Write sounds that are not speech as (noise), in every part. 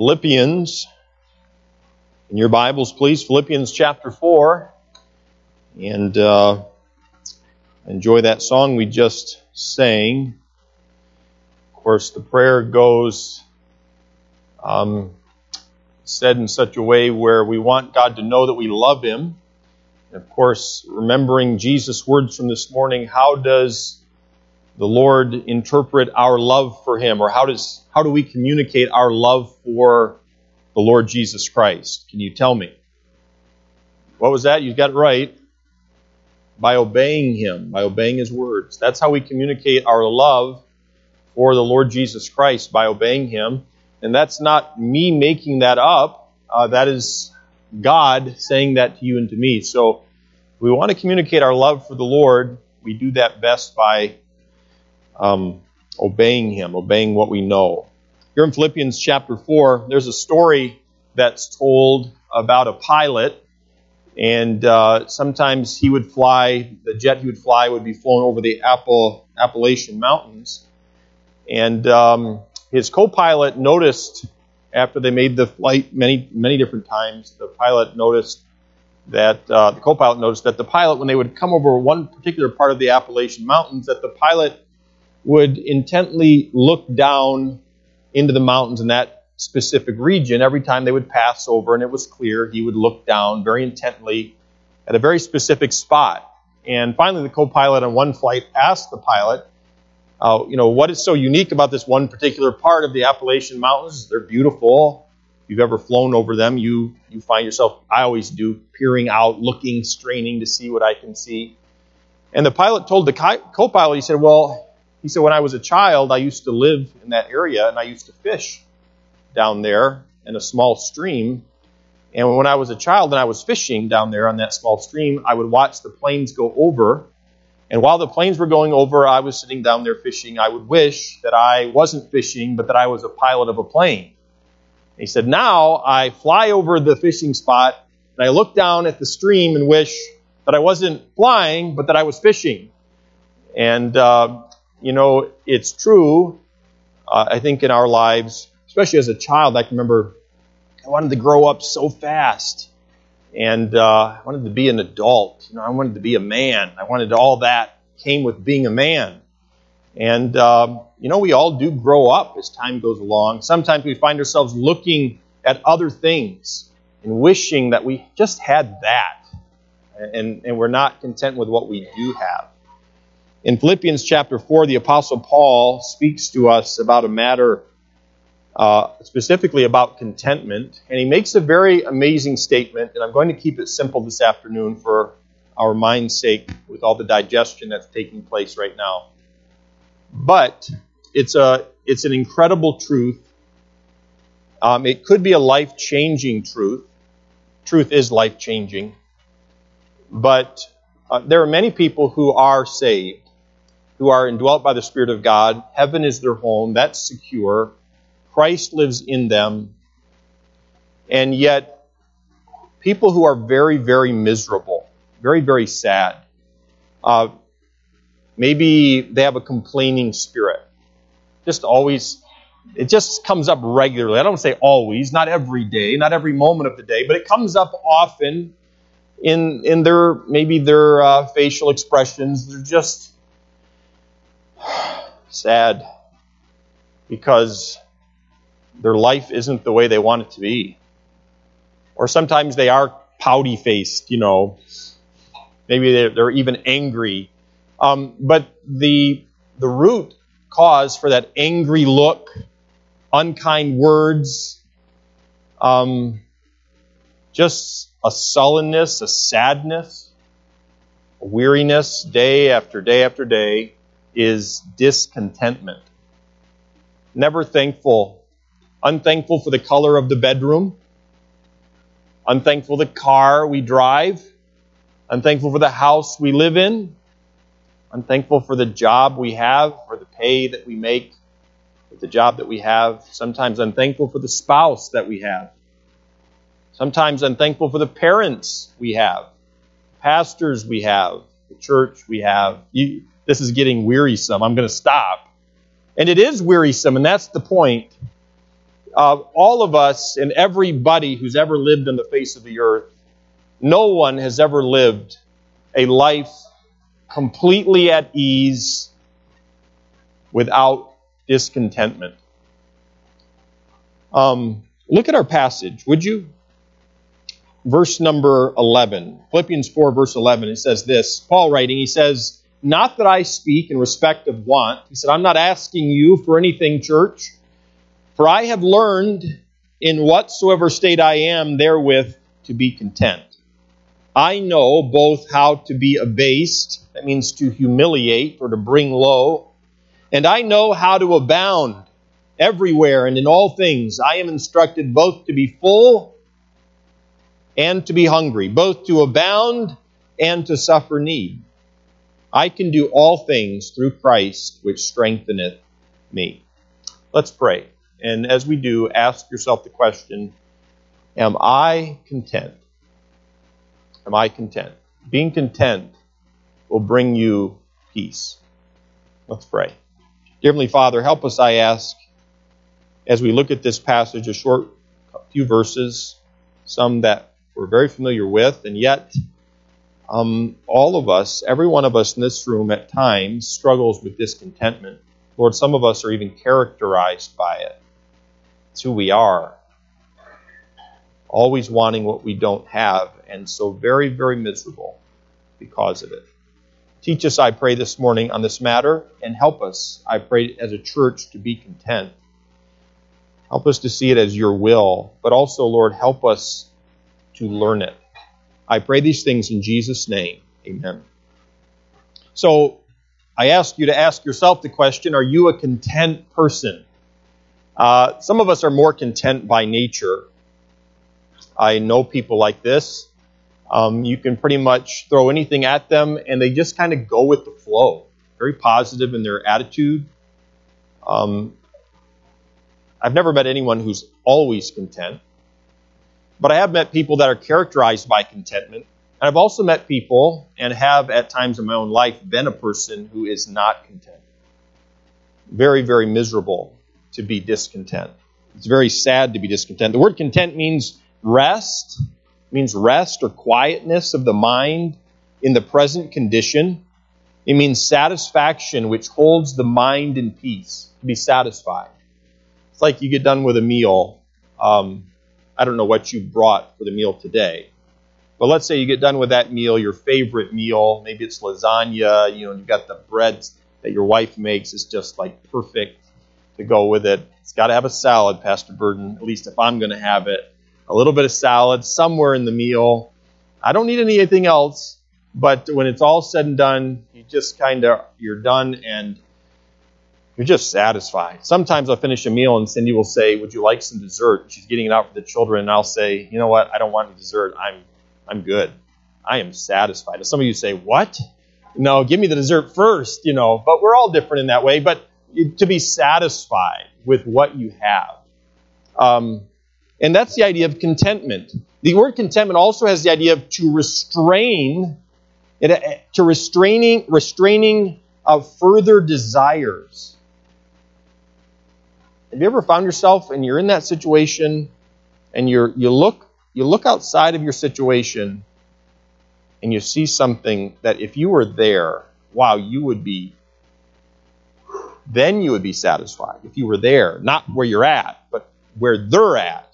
Philippians. In your Bibles, please, Philippians chapter 4. And uh, enjoy that song we just sang. Of course, the prayer goes um, said in such a way where we want God to know that we love Him. And of course, remembering Jesus' words from this morning, how does the Lord interpret our love for him or how does how do we communicate our love for the Lord Jesus Christ? Can you tell me? What was that? You got it right. By obeying him, by obeying his words. That's how we communicate our love for the Lord Jesus Christ by obeying him. And that's not me making that up. Uh, that is God saying that to you and to me. So we want to communicate our love for the Lord. We do that best by um, obeying Him, obeying what we know. Here in Philippians chapter 4, there's a story that's told about a pilot, and uh, sometimes he would fly, the jet he would fly would be flown over the Appal- Appalachian Mountains. And um, his co pilot noticed, after they made the flight many, many different times, the pilot noticed that uh, the co-pilot noticed that the pilot, when they would come over one particular part of the Appalachian Mountains, that the pilot would intently look down into the mountains in that specific region every time they would pass over and it was clear. He would look down very intently at a very specific spot. And finally the co-pilot on one flight asked the pilot uh, you know what is so unique about this one particular part of the appalachian mountains? They're beautiful. If you've ever flown over them you you find yourself i always do peering out looking straining to see what i can see. And the pilot told the co-pilot he said well he said, When I was a child, I used to live in that area and I used to fish down there in a small stream. And when I was a child and I was fishing down there on that small stream, I would watch the planes go over. And while the planes were going over, I was sitting down there fishing. I would wish that I wasn't fishing, but that I was a pilot of a plane. he said, Now I fly over the fishing spot and I look down at the stream and wish that I wasn't flying, but that I was fishing. And uh, you know, it's true, uh, I think, in our lives, especially as a child. I can remember I wanted to grow up so fast. And uh, I wanted to be an adult. You know, I wanted to be a man. I wanted all that came with being a man. And, um, you know, we all do grow up as time goes along. Sometimes we find ourselves looking at other things and wishing that we just had that. And, and we're not content with what we do have. In Philippians chapter 4, the Apostle Paul speaks to us about a matter uh, specifically about contentment, and he makes a very amazing statement, and I'm going to keep it simple this afternoon for our mind's sake with all the digestion that's taking place right now. But it's, a, it's an incredible truth. Um, it could be a life changing truth. Truth is life changing. But uh, there are many people who are saved who are indwelt by the Spirit of God. Heaven is their home. That's secure. Christ lives in them. And yet, people who are very, very miserable, very, very sad, uh, maybe they have a complaining spirit. Just always, it just comes up regularly. I don't say always, not every day, not every moment of the day, but it comes up often in in their maybe their uh, facial expressions. They're just sad because their life isn't the way they want it to be. Or sometimes they are pouty faced, you know. Maybe they're, they're even angry. Um, but the, the root cause for that angry look, unkind words, um, just a sullenness, a sadness, a weariness day after day after day is discontentment. Never thankful. Unthankful for the color of the bedroom. Unthankful the car we drive. Unthankful for the house we live in. Unthankful for the job we have, for the pay that we make, for the job that we have. Sometimes unthankful for the spouse that we have. Sometimes unthankful for the parents we have, pastors we have, the church we have. You, this is getting wearisome. I'm going to stop. And it is wearisome, and that's the point. uh, all of us and everybody who's ever lived on the face of the earth, no one has ever lived a life completely at ease without discontentment. Um, look at our passage, would you? Verse number 11. Philippians 4, verse 11. It says this Paul writing, he says, Not that I speak in respect of want. He said, I'm not asking you for anything, church, for I have learned in whatsoever state I am therewith to be content. I know both how to be abased, that means to humiliate or to bring low, and I know how to abound everywhere and in all things. I am instructed both to be full and to be hungry, both to abound and to suffer need. I can do all things through Christ, which strengtheneth me. Let's pray. And as we do, ask yourself the question Am I content? Am I content? Being content will bring you peace. Let's pray. Dear Heavenly Father, help us, I ask, as we look at this passage, a short few verses, some that we're very familiar with, and yet um, all of us, every one of us in this room at times struggles with discontentment. Lord, some of us are even characterized by it. It's who we are. Always wanting what we don't have, and so very, very miserable because of it. Teach us, I pray, this morning on this matter, and help us, I pray, as a church to be content. Help us to see it as your will, but also, Lord, help us to learn it. I pray these things in Jesus' name. Amen. So, I ask you to ask yourself the question Are you a content person? Uh, some of us are more content by nature. I know people like this. Um, you can pretty much throw anything at them, and they just kind of go with the flow. Very positive in their attitude. Um, I've never met anyone who's always content, but I have met people that are characterized by contentment. And I've also met people, and have at times in my own life been a person who is not content. Very, very miserable to be discontent. It's very sad to be discontent. The word content means rest means rest or quietness of the mind in the present condition. It means satisfaction, which holds the mind in peace, to be satisfied. It's like you get done with a meal. Um, I don't know what you brought for the meal today, but let's say you get done with that meal, your favorite meal. Maybe it's lasagna. You know, you've got the bread that your wife makes. It's just like perfect to go with it. It's got to have a salad, Pastor Burden. At least if I'm going to have it a little bit of salad somewhere in the meal. I don't need anything else, but when it's all said and done, you just kind of you're done and you're just satisfied. Sometimes I'll finish a meal and Cindy will say, "Would you like some dessert?" She's getting it out for the children, and I'll say, "You know what? I don't want any dessert. I'm I'm good. I am satisfied." Some of you say, "What?" No, give me the dessert first, you know. But we're all different in that way. But to be satisfied with what you have. Um, and that's the idea of contentment. The word contentment also has the idea of to restrain, to restraining, restraining of further desires. Have you ever found yourself and you're in that situation and you're you look you look outside of your situation and you see something that if you were there, wow, you would be then you would be satisfied if you were there, not where you're at, but where they're at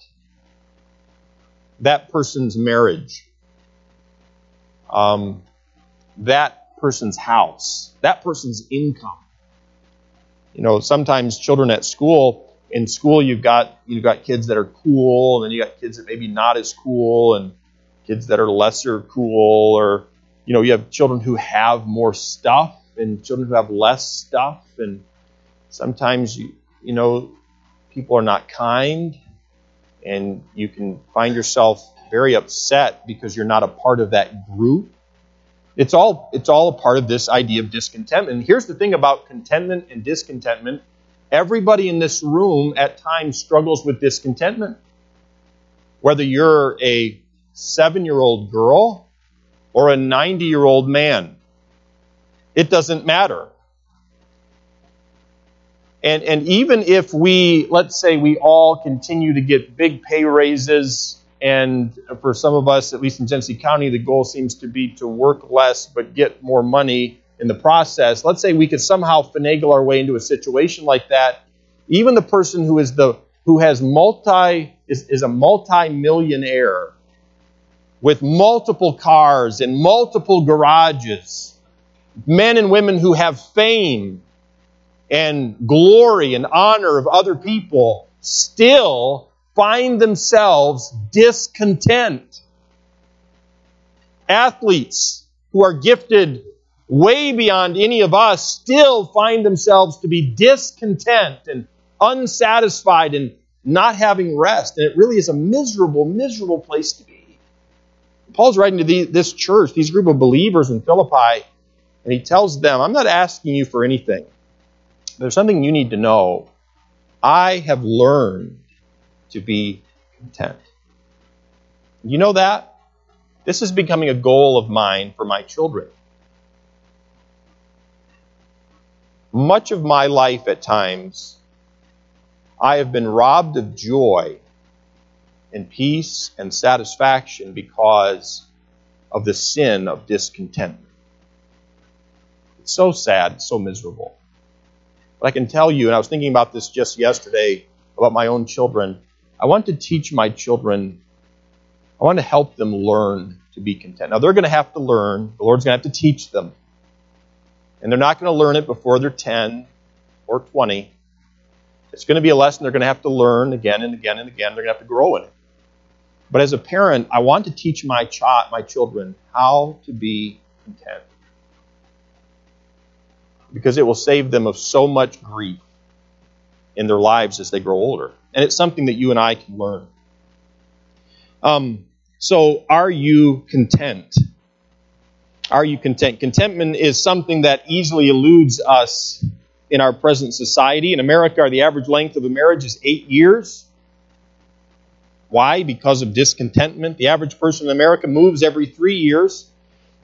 that person's marriage, um, that person's house, that person's income. You know, sometimes children at school, in school you've got you've got kids that are cool, and then you got kids that maybe not as cool, and kids that are lesser cool, or you know, you have children who have more stuff and children who have less stuff, and sometimes you you know people are not kind and you can find yourself very upset because you're not a part of that group. It's all it's all a part of this idea of discontentment. And here's the thing about contentment and discontentment. Everybody in this room at times struggles with discontentment. Whether you're a 7-year-old girl or a 90-year-old man, it doesn't matter. And, and even if we, let's say, we all continue to get big pay raises, and for some of us, at least in Genesee County, the goal seems to be to work less but get more money in the process. Let's say we could somehow finagle our way into a situation like that. Even the person who is the who has multi is, is a multi-millionaire with multiple cars and multiple garages, men and women who have fame and glory and honor of other people still find themselves discontent. Athletes who are gifted way beyond any of us still find themselves to be discontent and unsatisfied and not having rest. And it really is a miserable, miserable place to be. Paul's writing to the, this church, these group of believers in Philippi, and he tells them, I'm not asking you for anything. There's something you need to know. I have learned to be content. You know that? This is becoming a goal of mine for my children. Much of my life at times, I have been robbed of joy and peace and satisfaction because of the sin of discontentment. It's so sad, so miserable. But I can tell you, and I was thinking about this just yesterday about my own children, I want to teach my children, I want to help them learn to be content. Now, they're going to have to learn, the Lord's going to have to teach them. And they're not going to learn it before they're 10 or 20. It's going to be a lesson they're going to have to learn again and again and again. They're going to have to grow in it. But as a parent, I want to teach my child, my children how to be content because it will save them of so much grief in their lives as they grow older. And it's something that you and I can learn. Um, so, are you content? Are you content? Contentment is something that easily eludes us in our present society. In America, the average length of a marriage is eight years. Why? Because of discontentment. The average person in America moves every three years.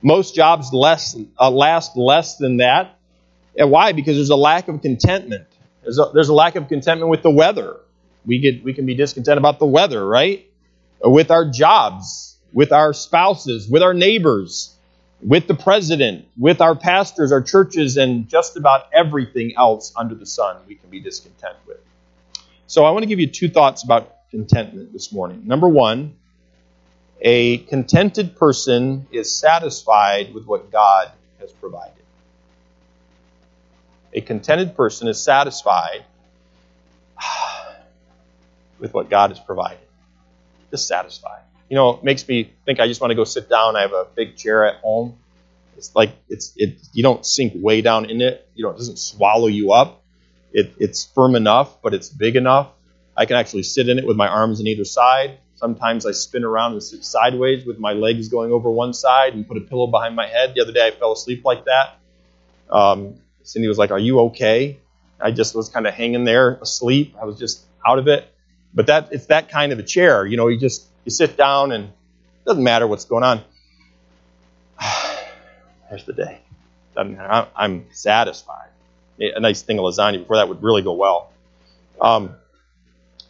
Most jobs less, uh, last less than that. And why? Because there's a lack of contentment. There's a, there's a lack of contentment with the weather. We get we can be discontent about the weather, right? With our jobs, with our spouses, with our neighbors, with the president, with our pastors, our churches, and just about everything else under the sun we can be discontent with. So I want to give you two thoughts about contentment this morning. Number one, a contented person is satisfied with what God has provided. A contented person is satisfied (sighs) with what God has provided. Just satisfied. You know, it makes me think I just want to go sit down. I have a big chair at home. It's like it's it. You don't sink way down in it. You know, it doesn't swallow you up. It, it's firm enough, but it's big enough. I can actually sit in it with my arms on either side. Sometimes I spin around and sit sideways with my legs going over one side and put a pillow behind my head. The other day I fell asleep like that. Um, Cindy was like, Are you okay? I just was kind of hanging there asleep. I was just out of it. But that it's that kind of a chair. You know, you just you sit down and it doesn't matter what's going on. (sighs) There's the day. Doesn't matter. I'm satisfied. A nice thing of lasagna before that would really go well. Um,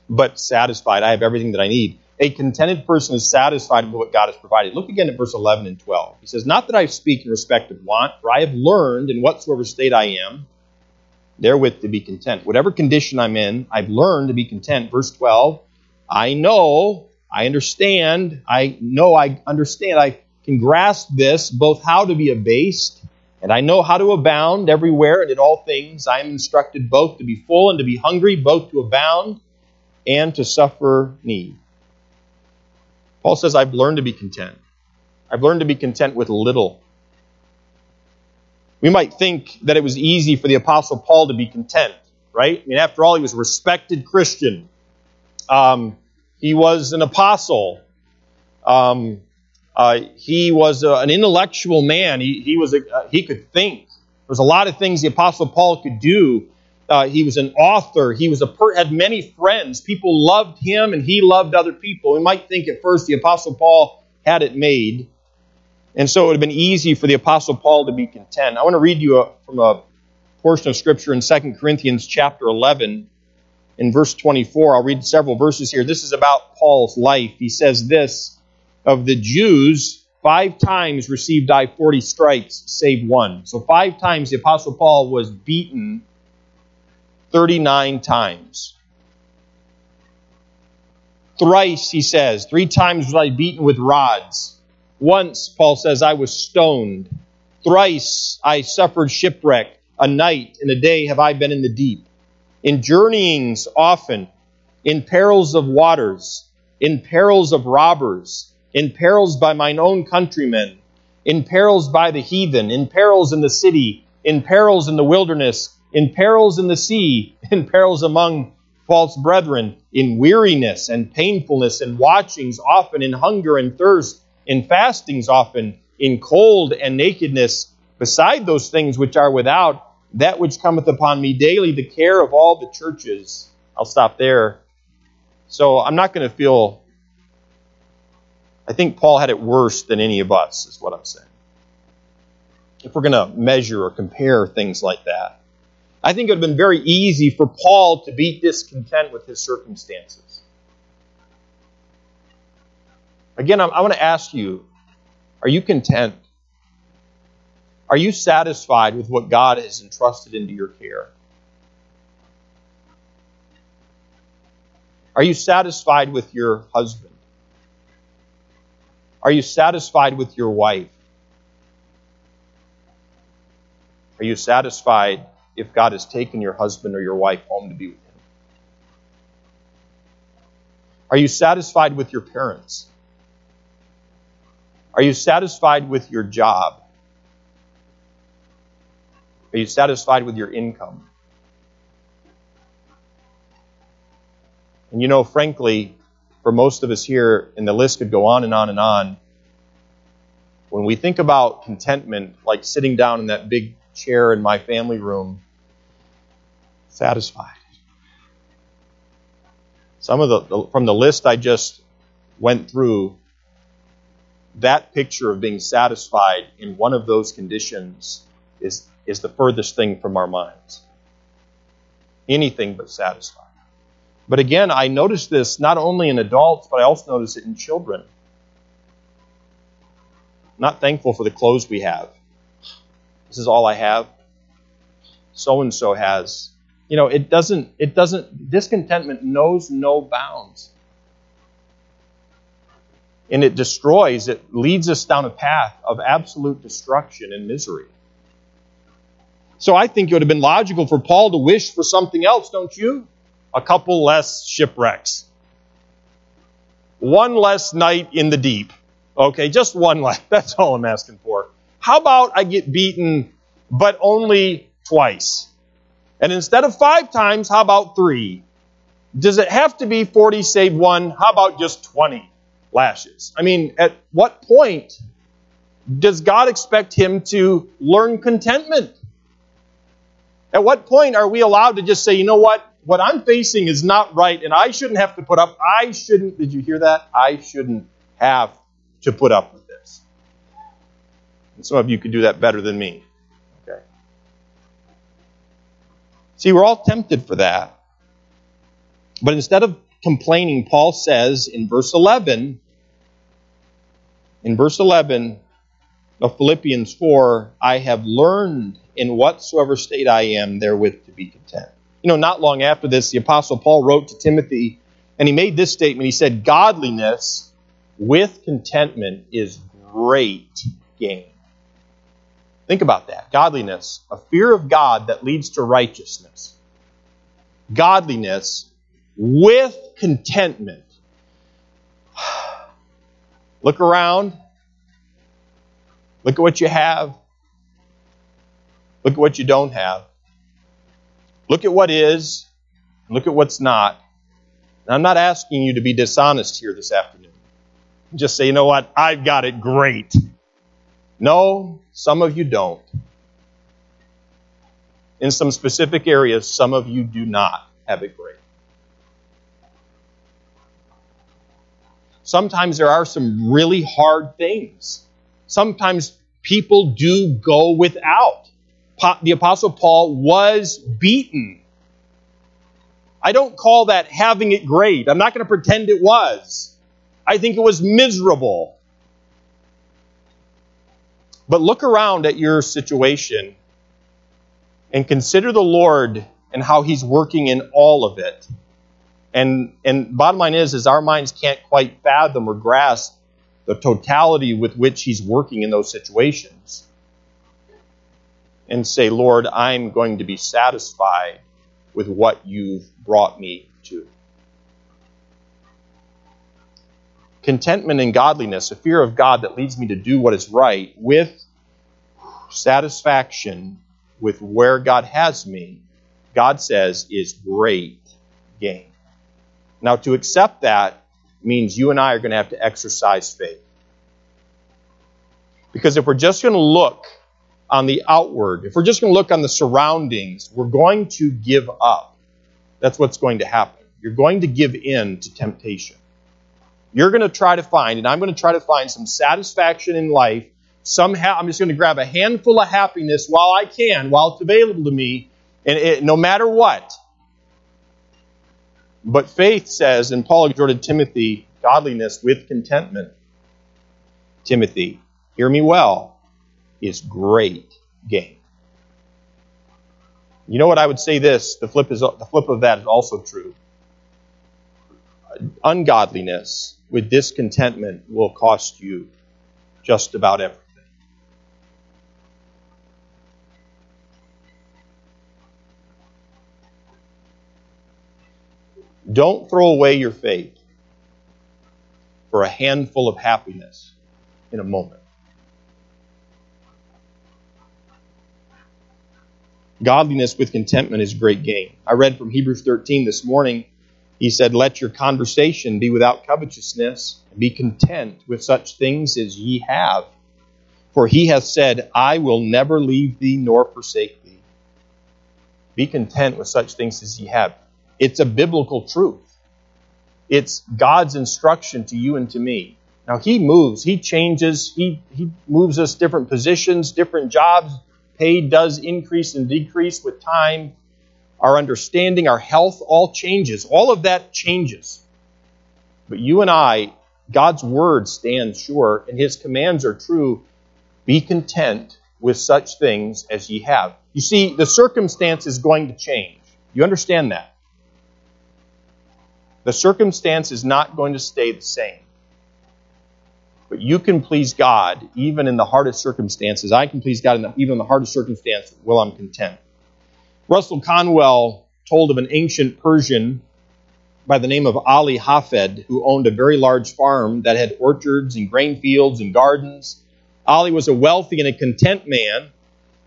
but satisfied. I have everything that I need. A contented person is satisfied with what God has provided. Look again at verse 11 and 12. He says, Not that I speak in respect of want, for I have learned in whatsoever state I am, therewith to be content. Whatever condition I'm in, I've learned to be content. Verse 12, I know, I understand, I know, I understand, I can grasp this, both how to be abased, and I know how to abound everywhere and in all things. I am instructed both to be full and to be hungry, both to abound and to suffer need. Paul says, I've learned to be content. I've learned to be content with little. We might think that it was easy for the Apostle Paul to be content, right? I mean, after all, he was a respected Christian. Um, he was an apostle. Um, uh, he was a, an intellectual man. He, he was a, uh, he could think. There was a lot of things the Apostle Paul could do uh, he was an author. He was a per- had many friends. People loved him, and he loved other people. We might think at first the Apostle Paul had it made, and so it would have been easy for the Apostle Paul to be content. I want to read you a, from a portion of Scripture in 2 Corinthians chapter 11. In verse 24, I'll read several verses here. This is about Paul's life. He says this of the Jews, five times received I 40 stripes, save one. So, five times the Apostle Paul was beaten 39 times. Thrice, he says, three times was I beaten with rods. Once, Paul says, I was stoned. Thrice I suffered shipwreck. A night and a day have I been in the deep. In journeyings often, in perils of waters, in perils of robbers, in perils by mine own countrymen, in perils by the heathen, in perils in the city, in perils in the wilderness, in perils in the sea, (laughs) in perils among false brethren, in weariness and painfulness, in watchings often, in hunger and thirst, in fastings often, in cold and nakedness, beside those things which are without, that which cometh upon me daily, the care of all the churches. I'll stop there. So I'm not going to feel. I think Paul had it worse than any of us, is what I'm saying. If we're going to measure or compare things like that. I think it would have been very easy for Paul to be discontent with his circumstances. Again, I want to ask you are you content? Are you satisfied with what God has entrusted into your care? Are you satisfied with your husband? Are you satisfied with your wife? Are you satisfied if God has taken your husband or your wife home to be with Him? Are you satisfied with your parents? Are you satisfied with your job? Are you satisfied with your income? And you know, frankly, for most of us here, and the list could go on and on and on, when we think about contentment, like sitting down in that big chair in my family room, satisfied. Some of the, from the list I just went through, that picture of being satisfied in one of those conditions is, is the furthest thing from our minds. Anything but satisfied. But again, I notice this not only in adults, but I also notice it in children. not thankful for the clothes we have. This is all I have. So and so has. You know, it doesn't, it doesn't, discontentment knows no bounds. And it destroys, it leads us down a path of absolute destruction and misery. So I think it would have been logical for Paul to wish for something else, don't you? A couple less shipwrecks. One less night in the deep. Okay, just one less. (laughs) That's all I'm asking for. How about I get beaten, but only twice? And instead of five times, how about three? Does it have to be 40 save one? How about just 20 lashes? I mean, at what point does God expect him to learn contentment? At what point are we allowed to just say, you know what? What I'm facing is not right, and I shouldn't have to put up, I shouldn't, did you hear that? I shouldn't have to put up with this. And some of you could do that better than me. Okay. See, we're all tempted for that. But instead of complaining, Paul says in verse 11, in verse 11 of Philippians 4, I have learned in whatsoever state I am therewith to be content. You know, not long after this, the Apostle Paul wrote to Timothy, and he made this statement. He said, Godliness with contentment is great gain. Think about that. Godliness, a fear of God that leads to righteousness. Godliness with contentment. Look around. Look at what you have. Look at what you don't have. Look at what is. Look at what's not. And I'm not asking you to be dishonest here this afternoon. Just say, you know what? I've got it great. No, some of you don't. In some specific areas, some of you do not have it great. Sometimes there are some really hard things. Sometimes people do go without. the Apostle Paul was beaten. I don't call that having it great. I'm not going to pretend it was. I think it was miserable. But look around at your situation and consider the Lord and how He's working in all of it. And, and bottom line is, is our minds can't quite fathom or grasp the totality with which He's working in those situations. And say, Lord, I'm going to be satisfied with what you've brought me to. Contentment and godliness, a fear of God that leads me to do what is right, with satisfaction with where God has me, God says is great gain. Now, to accept that means you and I are going to have to exercise faith. Because if we're just going to look on the outward, if we're just going to look on the surroundings, we're going to give up. That's what's going to happen. You're going to give in to temptation. You're going to try to find, and I'm going to try to find some satisfaction in life. Somehow, I'm just going to grab a handful of happiness while I can, while it's available to me, and it, no matter what. But faith says, and Paul exhorted Timothy, godliness with contentment. Timothy, hear me well, is great gain. You know what I would say this, the flip is the flip of that is also true. Ungodliness with discontentment will cost you just about everything. Don't throw away your faith for a handful of happiness in a moment. Godliness with contentment is great gain. I read from Hebrews 13 this morning. He said, Let your conversation be without covetousness, and be content with such things as ye have. For he hath said, I will never leave thee nor forsake thee. Be content with such things as ye have. It's a biblical truth. It's God's instruction to you and to me. Now he moves, he changes, he, he moves us different positions, different jobs, pay does increase and decrease with time. Our understanding, our health, all changes. All of that changes. But you and I, God's word stands sure, and his commands are true. Be content with such things as ye have. You see, the circumstance is going to change. You understand that? The circumstance is not going to stay the same. But you can please God even in the hardest circumstances. I can please God in the, even in the hardest circumstance while I'm content. Russell Conwell told of an ancient Persian by the name of Ali Hafed who owned a very large farm that had orchards and grain fields and gardens. Ali was a wealthy and a content man.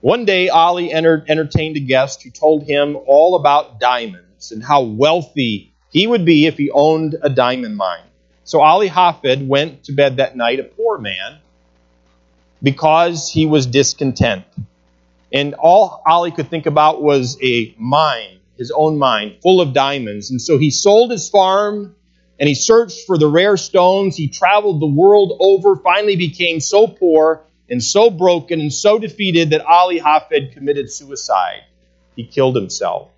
One day, Ali entered, entertained a guest who told him all about diamonds and how wealthy he would be if he owned a diamond mine. So Ali Hafed went to bed that night a poor man because he was discontent. And all Ali could think about was a mine, his own mine, full of diamonds. And so he sold his farm and he searched for the rare stones. He traveled the world over, finally became so poor and so broken and so defeated that Ali Hafed committed suicide. He killed himself.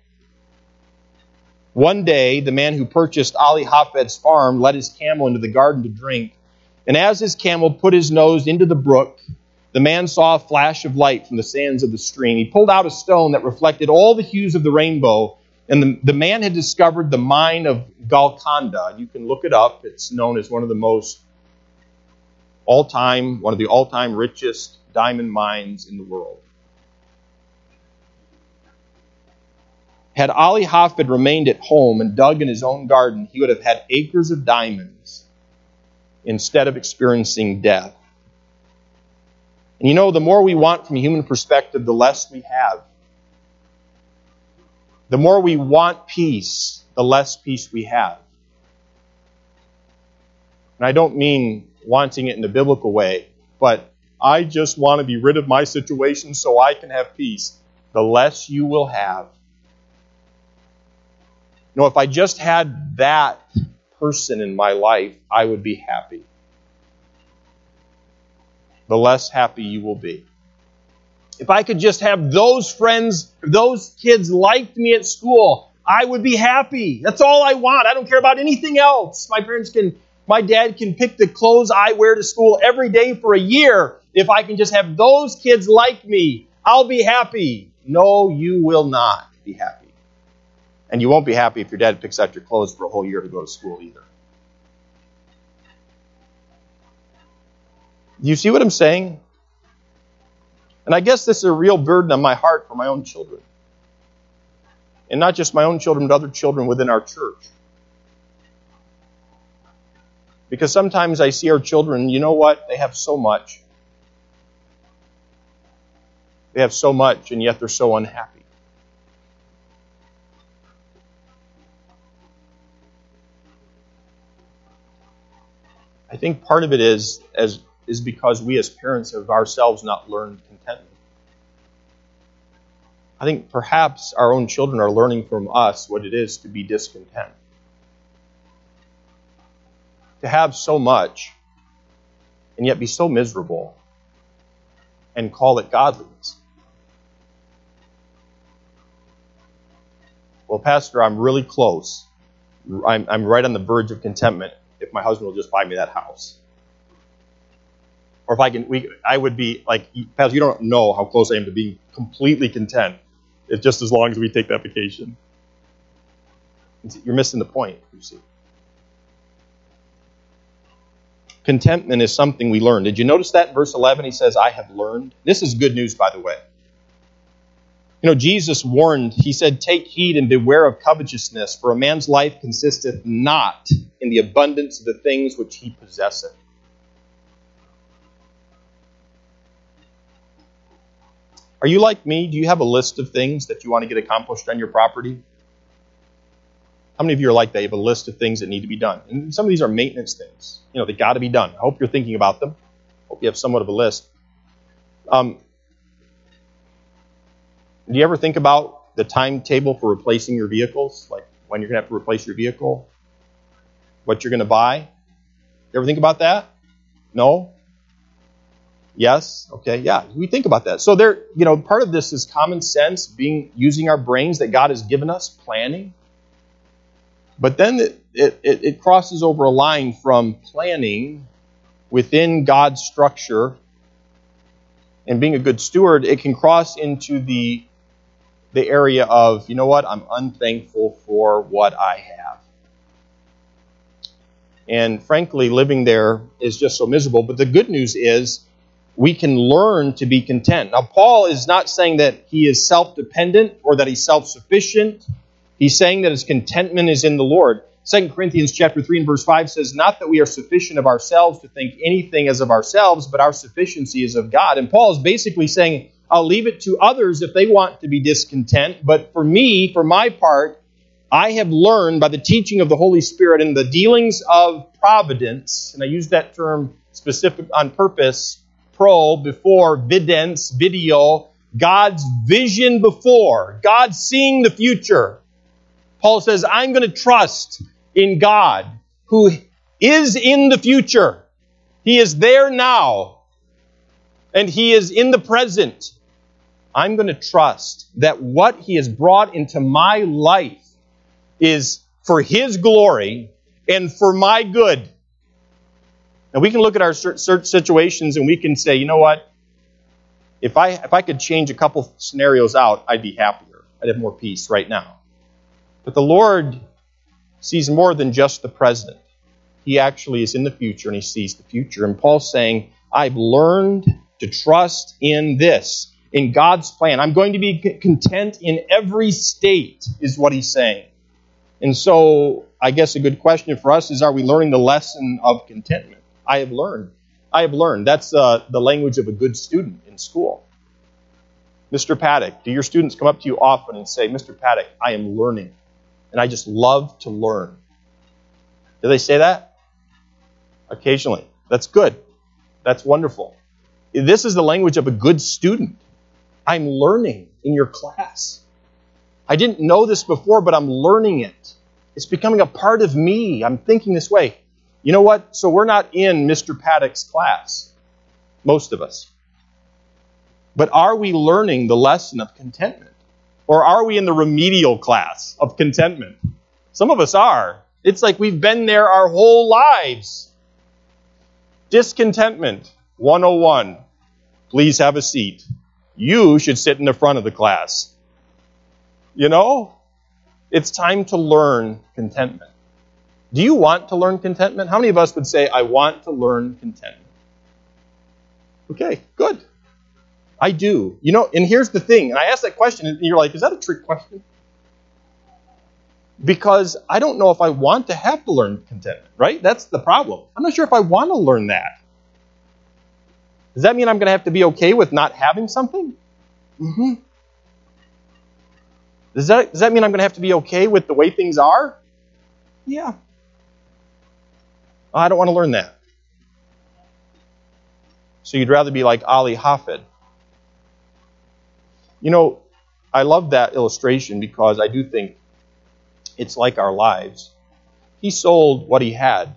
One day, the man who purchased Ali Hafed's farm led his camel into the garden to drink. And as his camel put his nose into the brook, the man saw a flash of light from the sands of the stream. He pulled out a stone that reflected all the hues of the rainbow, and the, the man had discovered the mine of Golconda. You can look it up. It's known as one of the most all time, one of the all time richest diamond mines in the world. Had Ali Hafed remained at home and dug in his own garden, he would have had acres of diamonds instead of experiencing death. And you know, the more we want from a human perspective, the less we have. The more we want peace, the less peace we have. And I don't mean wanting it in a biblical way, but I just want to be rid of my situation so I can have peace. The less you will have, know, if I just had that person in my life, I would be happy. The less happy you will be. If I could just have those friends, those kids liked me at school, I would be happy. That's all I want. I don't care about anything else. My parents can, my dad can pick the clothes I wear to school every day for a year. If I can just have those kids like me, I'll be happy. No, you will not be happy. And you won't be happy if your dad picks out your clothes for a whole year to go to school either. Do you see what I'm saying? And I guess this is a real burden on my heart for my own children. And not just my own children, but other children within our church. Because sometimes I see our children, you know what? They have so much. They have so much, and yet they're so unhappy. Think part of it is as is because we as parents have ourselves not learned contentment. I think perhaps our own children are learning from us what it is to be discontent. To have so much and yet be so miserable and call it godliness. Well, Pastor, I'm really close. I'm, I'm right on the verge of contentment if my husband will just buy me that house or if I can, we, I would be like, Pastor, you don't know how close I am to being completely content, if just as long as we take that vacation. You're missing the point, you see. Contentment is something we learn. Did you notice that verse 11? He says, I have learned. This is good news, by the way. You know, Jesus warned, he said, Take heed and beware of covetousness, for a man's life consisteth not in the abundance of the things which he possesseth. Are you like me? Do you have a list of things that you want to get accomplished on your property? How many of you are like that? You have a list of things that need to be done. And some of these are maintenance things. You know, they got to be done. I hope you're thinking about them. Hope you have somewhat of a list. Um, do you ever think about the timetable for replacing your vehicles? Like when you're going to have to replace your vehicle? What you're going to buy? You ever think about that? No? Yes. Okay. Yeah. We think about that. So there, you know, part of this is common sense, being using our brains that God has given us, planning. But then it, it, it crosses over a line from planning within God's structure and being a good steward. It can cross into the the area of, you know what, I'm unthankful for what I have. And frankly, living there is just so miserable. But the good news is we can learn to be content. Now, Paul is not saying that he is self dependent or that he's self sufficient. He's saying that his contentment is in the Lord. 2 Corinthians chapter 3 and verse 5 says, Not that we are sufficient of ourselves to think anything as of ourselves, but our sufficiency is of God. And Paul is basically saying, I'll leave it to others if they want to be discontent, but for me, for my part, I have learned by the teaching of the Holy Spirit and the dealings of providence, and I use that term specific on purpose, pro before vidence, video, God's vision before, God seeing the future. Paul says, I'm going to trust in God who is in the future. He is there now, and He is in the present. I'm going to trust that what He has brought into my life is for His glory and for my good. Now we can look at our search situations and we can say, you know what? If I if I could change a couple scenarios out, I'd be happier. I'd have more peace right now. But the Lord sees more than just the present. He actually is in the future and he sees the future. And Paul's saying, I've learned to trust in this, in God's plan. I'm going to be content in every state, is what he's saying. And so, I guess a good question for us is are we learning the lesson of contentment? I have learned. I have learned. That's uh, the language of a good student in school. Mr. Paddock, do your students come up to you often and say, Mr. Paddock, I am learning, and I just love to learn? Do they say that? Occasionally. That's good. That's wonderful. This is the language of a good student. I'm learning in your class. I didn't know this before, but I'm learning it. It's becoming a part of me. I'm thinking this way. You know what? So we're not in Mr. Paddock's class, most of us. But are we learning the lesson of contentment? Or are we in the remedial class of contentment? Some of us are. It's like we've been there our whole lives. Discontentment 101. Please have a seat. You should sit in the front of the class. You know, it's time to learn contentment. Do you want to learn contentment? How many of us would say, I want to learn contentment? Okay, good. I do. You know, and here's the thing, and I asked that question, and you're like, is that a trick question? Because I don't know if I want to have to learn contentment, right? That's the problem. I'm not sure if I want to learn that. Does that mean I'm going to have to be okay with not having something? Mm-hmm. Does that, does that mean I'm going to have to be okay with the way things are? Yeah. I don't want to learn that. So you'd rather be like Ali Hafed. You know, I love that illustration because I do think it's like our lives. He sold what he had,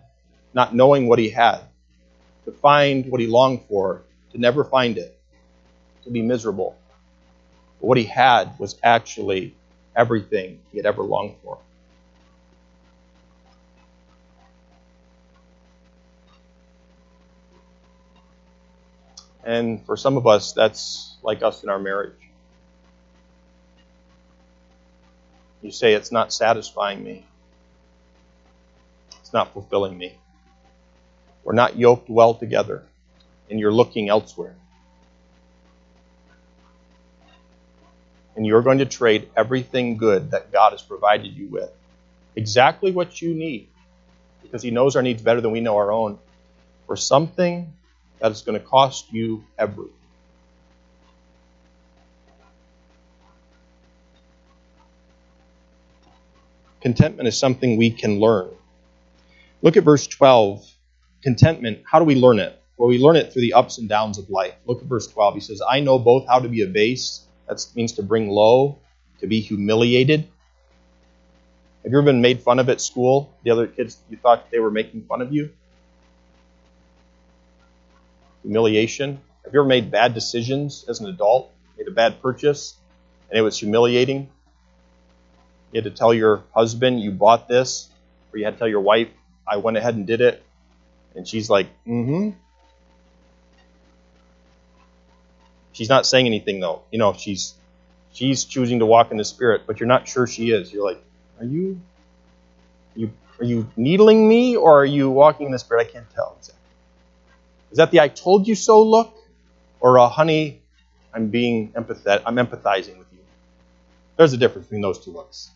not knowing what he had, to find what he longed for, to never find it, to be miserable. But what he had was actually everything he had ever longed for. And for some of us, that's like us in our marriage. You say, It's not satisfying me, it's not fulfilling me. We're not yoked well together, and you're looking elsewhere. And you're going to trade everything good that God has provided you with, exactly what you need, because He knows our needs better than we know our own, for something that is going to cost you everything. Contentment is something we can learn. Look at verse 12. Contentment, how do we learn it? Well, we learn it through the ups and downs of life. Look at verse 12. He says, I know both how to be abased, that means to bring low, to be humiliated. Have you ever been made fun of at school? The other kids, you thought they were making fun of you? humiliation. Have you ever made bad decisions as an adult? Made a bad purchase and it was humiliating? You had to tell your husband you bought this, or you had to tell your wife, I went ahead and did it. And she's like, mm hmm. She's not saying anything though. You know, she's she's choosing to walk in the spirit, but you're not sure she is. You're like, are you are you are you needling me or are you walking in the spirit? I can't tell. Is that the I told you so look? Or a honey, I'm being empathetic, I'm empathizing with you? There's a difference between those two looks.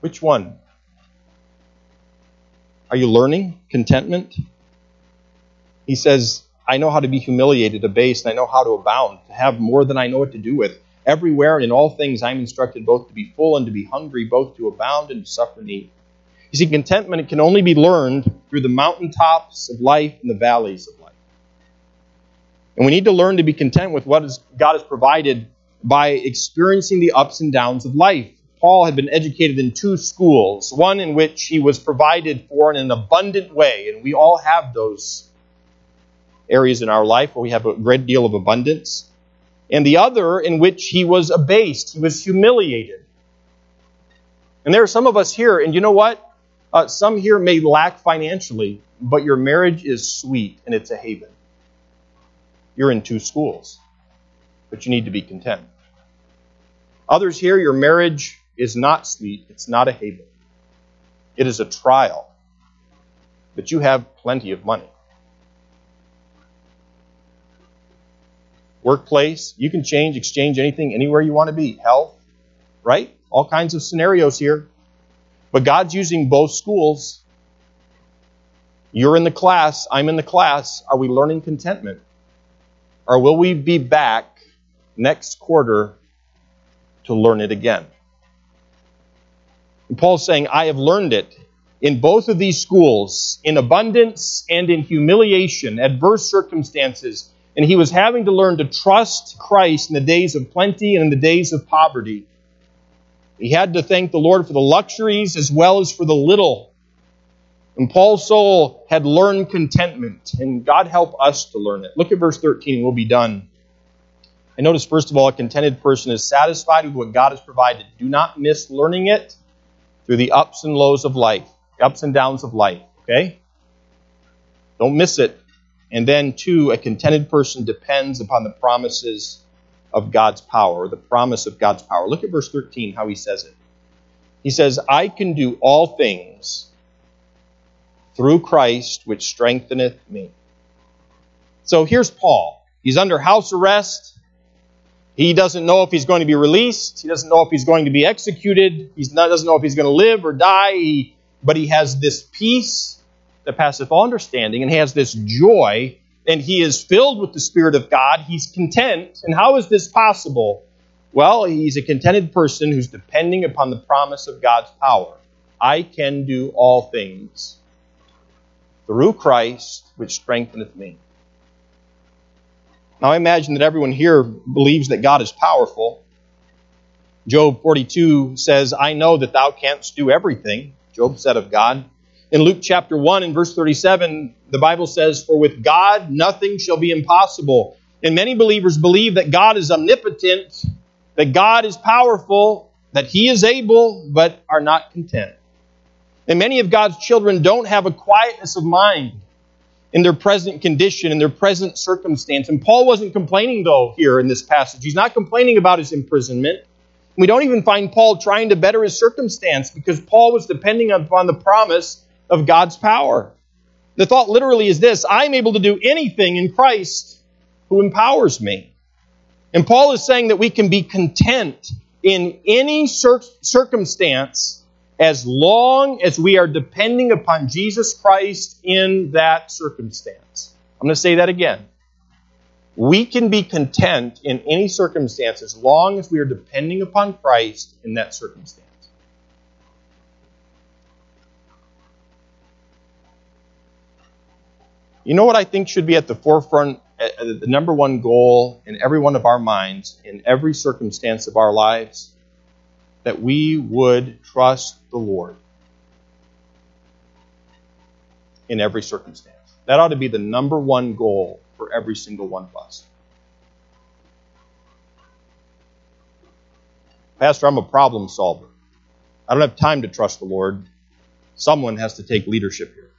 Which one? Are you learning contentment? He says, I know how to be humiliated, abased, and I know how to abound, to have more than I know what to do with. Everywhere and in all things I'm instructed both to be full and to be hungry, both to abound and to suffer need. You see, contentment can only be learned through the mountaintops of life and the valleys of life. And we need to learn to be content with what God has provided by experiencing the ups and downs of life. Paul had been educated in two schools, one in which he was provided for in an abundant way, and we all have those areas in our life where we have a great deal of abundance, and the other in which he was abased, he was humiliated. And there are some of us here, and you know what? Uh, some here may lack financially, but your marriage is sweet and it's a haven. You're in two schools, but you need to be content. Others here, your marriage is not sweet, it's not a haven. It is a trial, but you have plenty of money. Workplace, you can change, exchange anything anywhere you want to be. Health, right? All kinds of scenarios here. But God's using both schools. You're in the class, I'm in the class. Are we learning contentment? Or will we be back next quarter to learn it again? And Paul's saying, I have learned it in both of these schools, in abundance and in humiliation, adverse circumstances. And he was having to learn to trust Christ in the days of plenty and in the days of poverty. He had to thank the Lord for the luxuries as well as for the little. And Paul's soul had learned contentment, and God help us to learn it. Look at verse 13, we'll be done. And notice, first of all, a contented person is satisfied with what God has provided. Do not miss learning it through the ups and lows of life, the ups and downs of life. Okay? Don't miss it. And then, two, a contented person depends upon the promises of God's power, the promise of God's power. Look at verse 13, how he says it. He says, I can do all things through Christ, which strengtheneth me. So here's Paul. He's under house arrest. He doesn't know if he's going to be released. He doesn't know if he's going to be executed. He doesn't know if he's going to live or die. He, but he has this peace that passeth all understanding, and he has this joy, and he is filled with the Spirit of God. He's content. And how is this possible? Well, he's a contented person who's depending upon the promise of God's power. I can do all things through Christ, which strengtheneth me. Now, I imagine that everyone here believes that God is powerful. Job 42 says, I know that thou canst do everything, Job said of God. In Luke chapter 1 and verse 37, the Bible says, For with God nothing shall be impossible. And many believers believe that God is omnipotent, that God is powerful, that He is able, but are not content. And many of God's children don't have a quietness of mind in their present condition, in their present circumstance. And Paul wasn't complaining, though, here in this passage. He's not complaining about his imprisonment. We don't even find Paul trying to better his circumstance because Paul was depending upon the promise of God's power. The thought literally is this I'm able to do anything in Christ who empowers me. And Paul is saying that we can be content in any cir- circumstance as long as we are depending upon Jesus Christ in that circumstance. I'm going to say that again. We can be content in any circumstance as long as we are depending upon Christ in that circumstance. You know what I think should be at the forefront, uh, uh, the number one goal in every one of our minds, in every circumstance of our lives? That we would trust the Lord in every circumstance. That ought to be the number one goal for every single one of us. Pastor, I'm a problem solver. I don't have time to trust the Lord. Someone has to take leadership here.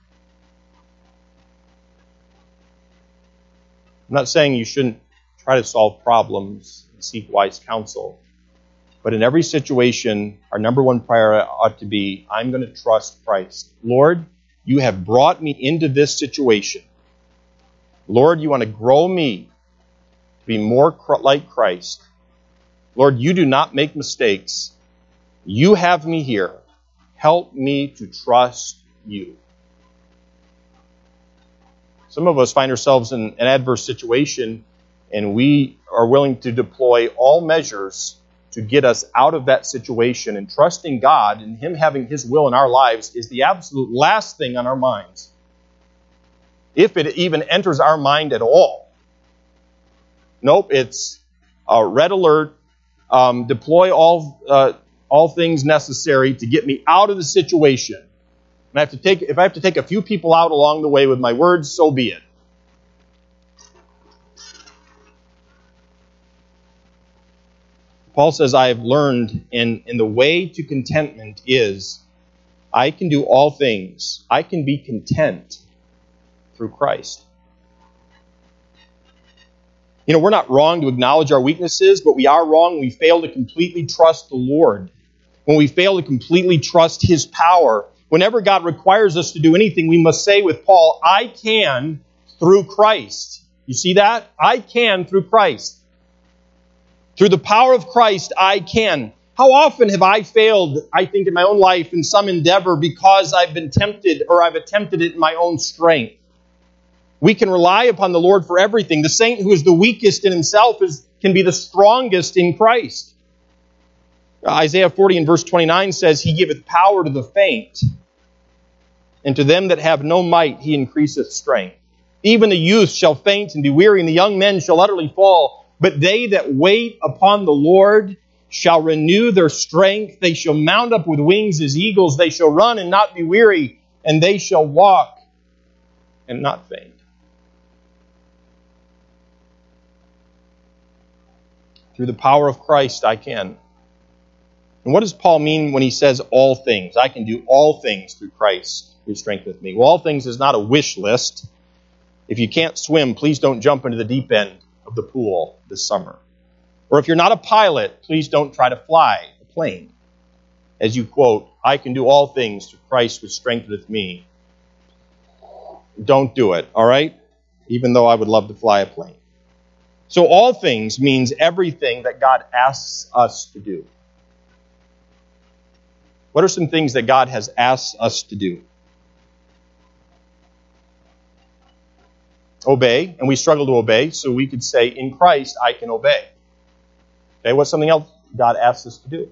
I'm not saying you shouldn't try to solve problems and seek wise counsel. But in every situation, our number one priority ought to be I'm going to trust Christ. Lord, you have brought me into this situation. Lord, you want to grow me to be more like Christ. Lord, you do not make mistakes. You have me here. Help me to trust you. Some of us find ourselves in an adverse situation and we are willing to deploy all measures to get us out of that situation. And trusting God and Him having His will in our lives is the absolute last thing on our minds. If it even enters our mind at all. Nope, it's a red alert. Um, deploy all uh, all things necessary to get me out of the situation. And I have to take if I have to take a few people out along the way with my words, so be it. Paul says, I have learned, and, and the way to contentment is I can do all things. I can be content through Christ. You know, we're not wrong to acknowledge our weaknesses, but we are wrong we fail to completely trust the Lord. When we fail to completely trust His power. Whenever God requires us to do anything, we must say with Paul, I can through Christ. You see that? I can through Christ. Through the power of Christ, I can. How often have I failed, I think, in my own life in some endeavor because I've been tempted or I've attempted it in my own strength? We can rely upon the Lord for everything. The saint who is the weakest in himself is, can be the strongest in Christ. Isaiah 40 and verse 29 says, He giveth power to the faint, and to them that have no might he increaseth strength. Even the youth shall faint and be weary, and the young men shall utterly fall. But they that wait upon the Lord shall renew their strength. They shall mount up with wings as eagles. They shall run and not be weary, and they shall walk and not faint. Through the power of Christ, I can. And what does Paul mean when he says all things? I can do all things through Christ who strengtheneth me. Well, all things is not a wish list. If you can't swim, please don't jump into the deep end of the pool this summer. Or if you're not a pilot, please don't try to fly a plane. As you quote, I can do all things through Christ who strengtheneth me. Don't do it, all right? Even though I would love to fly a plane. So, all things means everything that God asks us to do. What are some things that God has asked us to do? Obey, and we struggle to obey, so we could say, In Christ, I can obey. Okay, what's something else God asks us to do?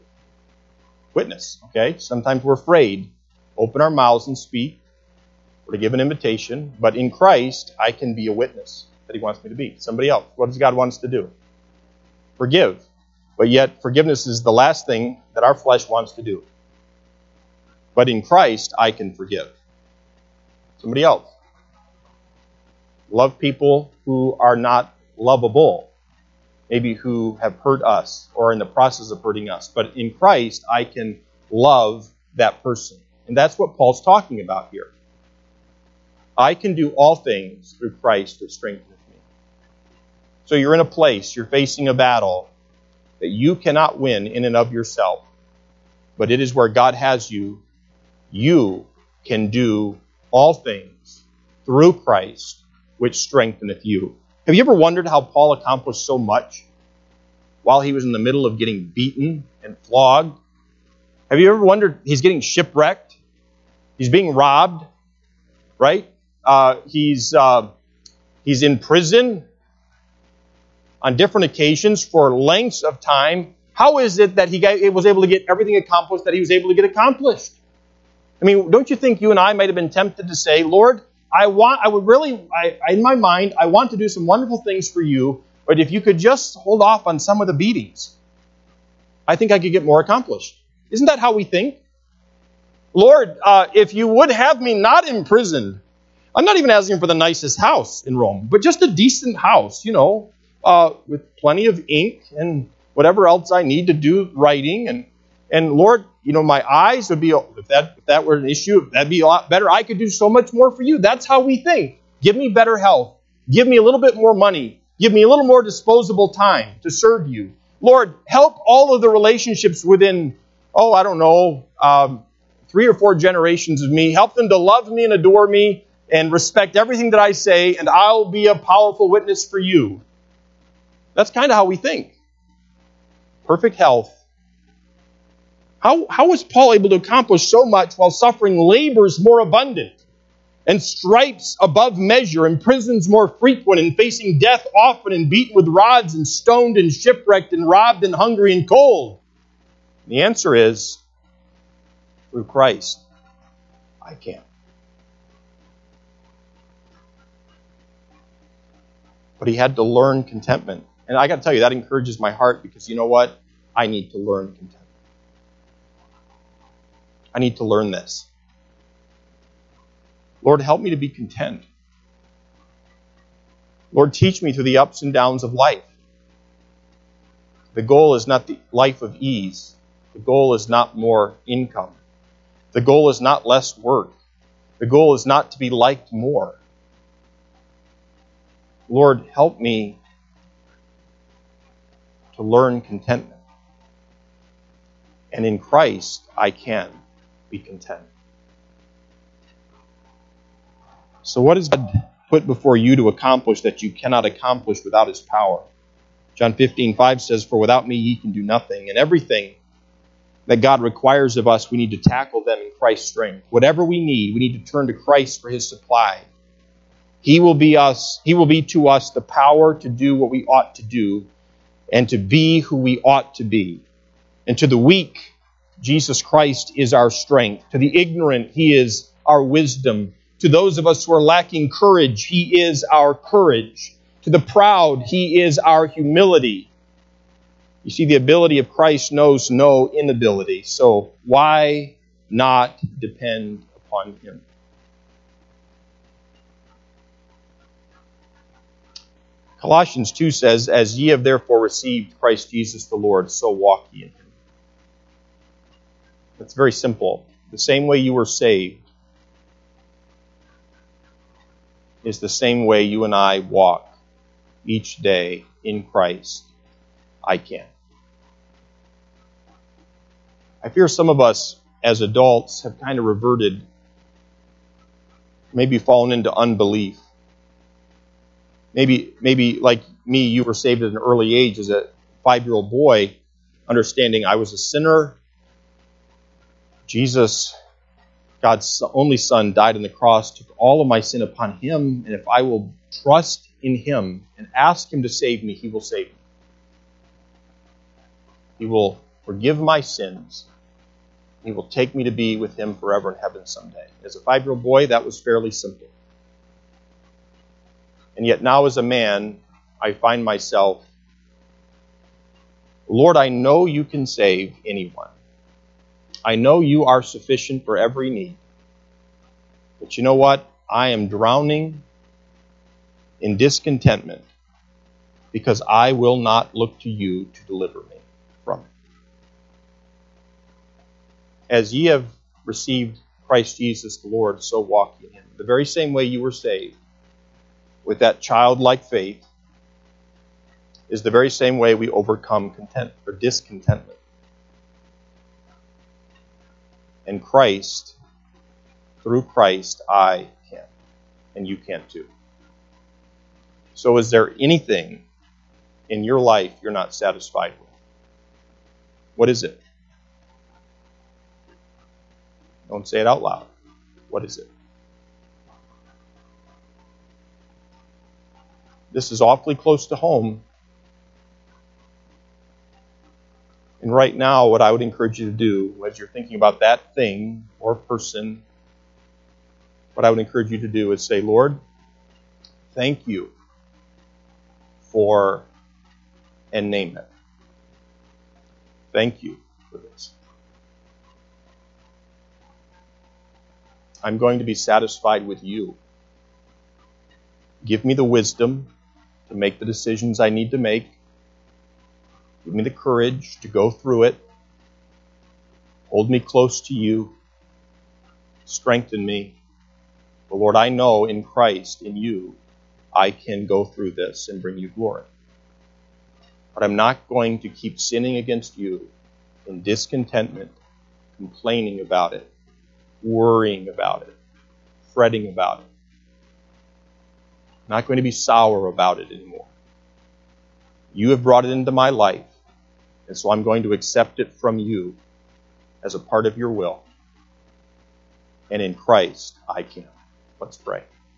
Witness. Okay, sometimes we're afraid. Open our mouths and speak, or to give an invitation, but in Christ, I can be a witness that He wants me to be. Somebody else. What does God want us to do? Forgive. But yet, forgiveness is the last thing that our flesh wants to do. But in Christ, I can forgive. Somebody else. Love people who are not lovable, maybe who have hurt us or are in the process of hurting us. But in Christ, I can love that person. And that's what Paul's talking about here. I can do all things through Christ who strengthens me. So you're in a place, you're facing a battle that you cannot win in and of yourself, but it is where God has you you can do all things through Christ, which strengtheneth you. Have you ever wondered how Paul accomplished so much while he was in the middle of getting beaten and flogged? Have you ever wondered he's getting shipwrecked? He's being robbed, right? Uh, he's uh, he's in prison on different occasions for lengths of time. How is it that he was able to get everything accomplished that he was able to get accomplished? I mean, don't you think you and I might have been tempted to say, Lord, I want, I would really, I, in my mind, I want to do some wonderful things for you, but if you could just hold off on some of the beatings, I think I could get more accomplished. Isn't that how we think? Lord, uh, if you would have me not imprisoned, I'm not even asking for the nicest house in Rome, but just a decent house, you know, uh, with plenty of ink and whatever else I need to do writing. And, and Lord, you know, my eyes would be, if that, if that were an issue, that'd be a lot better. I could do so much more for you. That's how we think. Give me better health. Give me a little bit more money. Give me a little more disposable time to serve you. Lord, help all of the relationships within, oh, I don't know, um, three or four generations of me. Help them to love me and adore me and respect everything that I say, and I'll be a powerful witness for you. That's kind of how we think. Perfect health how, how was Paul able to accomplish so much while suffering labors more abundant, and stripes above measure, and prisons more frequent, and facing death often, and beaten with rods, and stoned, and shipwrecked, and robbed, and hungry, and cold? The answer is through Christ, I can't. But he had to learn contentment. And I got to tell you, that encourages my heart because you know what? I need to learn contentment. I need to learn this. Lord, help me to be content. Lord, teach me through the ups and downs of life. The goal is not the life of ease. The goal is not more income. The goal is not less work. The goal is not to be liked more. Lord, help me to learn contentment. And in Christ, I can be content. So, what has God put before you to accomplish that you cannot accomplish without His power? John 15, 5 says, For without me ye can do nothing. And everything that God requires of us, we need to tackle them in Christ's strength. Whatever we need, we need to turn to Christ for His supply. He will be us, He will be to us the power to do what we ought to do and to be who we ought to be. And to the weak, Jesus Christ is our strength. To the ignorant, He is our wisdom. To those of us who are lacking courage, He is our courage. To the proud, He is our humility. You see, the ability of Christ knows no inability. So why not depend upon Him? Colossians 2 says, As ye have therefore received Christ Jesus the Lord, so walk ye in him. It's very simple. The same way you were saved is the same way you and I walk each day in Christ. I can. I fear some of us as adults have kind of reverted, maybe fallen into unbelief. Maybe, maybe like me, you were saved at an early age as a five year old boy, understanding I was a sinner. Jesus, God's only Son, died on the cross, took all of my sin upon Him, and if I will trust in Him and ask Him to save me, He will save me. He will forgive my sins. He will take me to be with Him forever in heaven someday. As a five year old boy, that was fairly simple. And yet now, as a man, I find myself, Lord, I know you can save anyone. I know you are sufficient for every need. But you know what? I am drowning in discontentment because I will not look to you to deliver me from it. As ye have received Christ Jesus the Lord, so walk ye in him. The very same way you were saved, with that childlike faith, is the very same way we overcome content or discontentment. And Christ, through Christ, I can, and you can too. So, is there anything in your life you're not satisfied with? What is it? Don't say it out loud. What is it? This is awfully close to home. And right now, what I would encourage you to do as you're thinking about that thing or person, what I would encourage you to do is say, Lord, thank you for, and name it. Thank you for this. I'm going to be satisfied with you. Give me the wisdom to make the decisions I need to make. Give me the courage to go through it. Hold me close to you. Strengthen me. But Lord, I know in Christ, in you, I can go through this and bring you glory. But I'm not going to keep sinning against you in discontentment, complaining about it, worrying about it, fretting about it. I'm not going to be sour about it anymore. You have brought it into my life, and so I'm going to accept it from you as a part of your will. And in Christ, I can. Let's pray.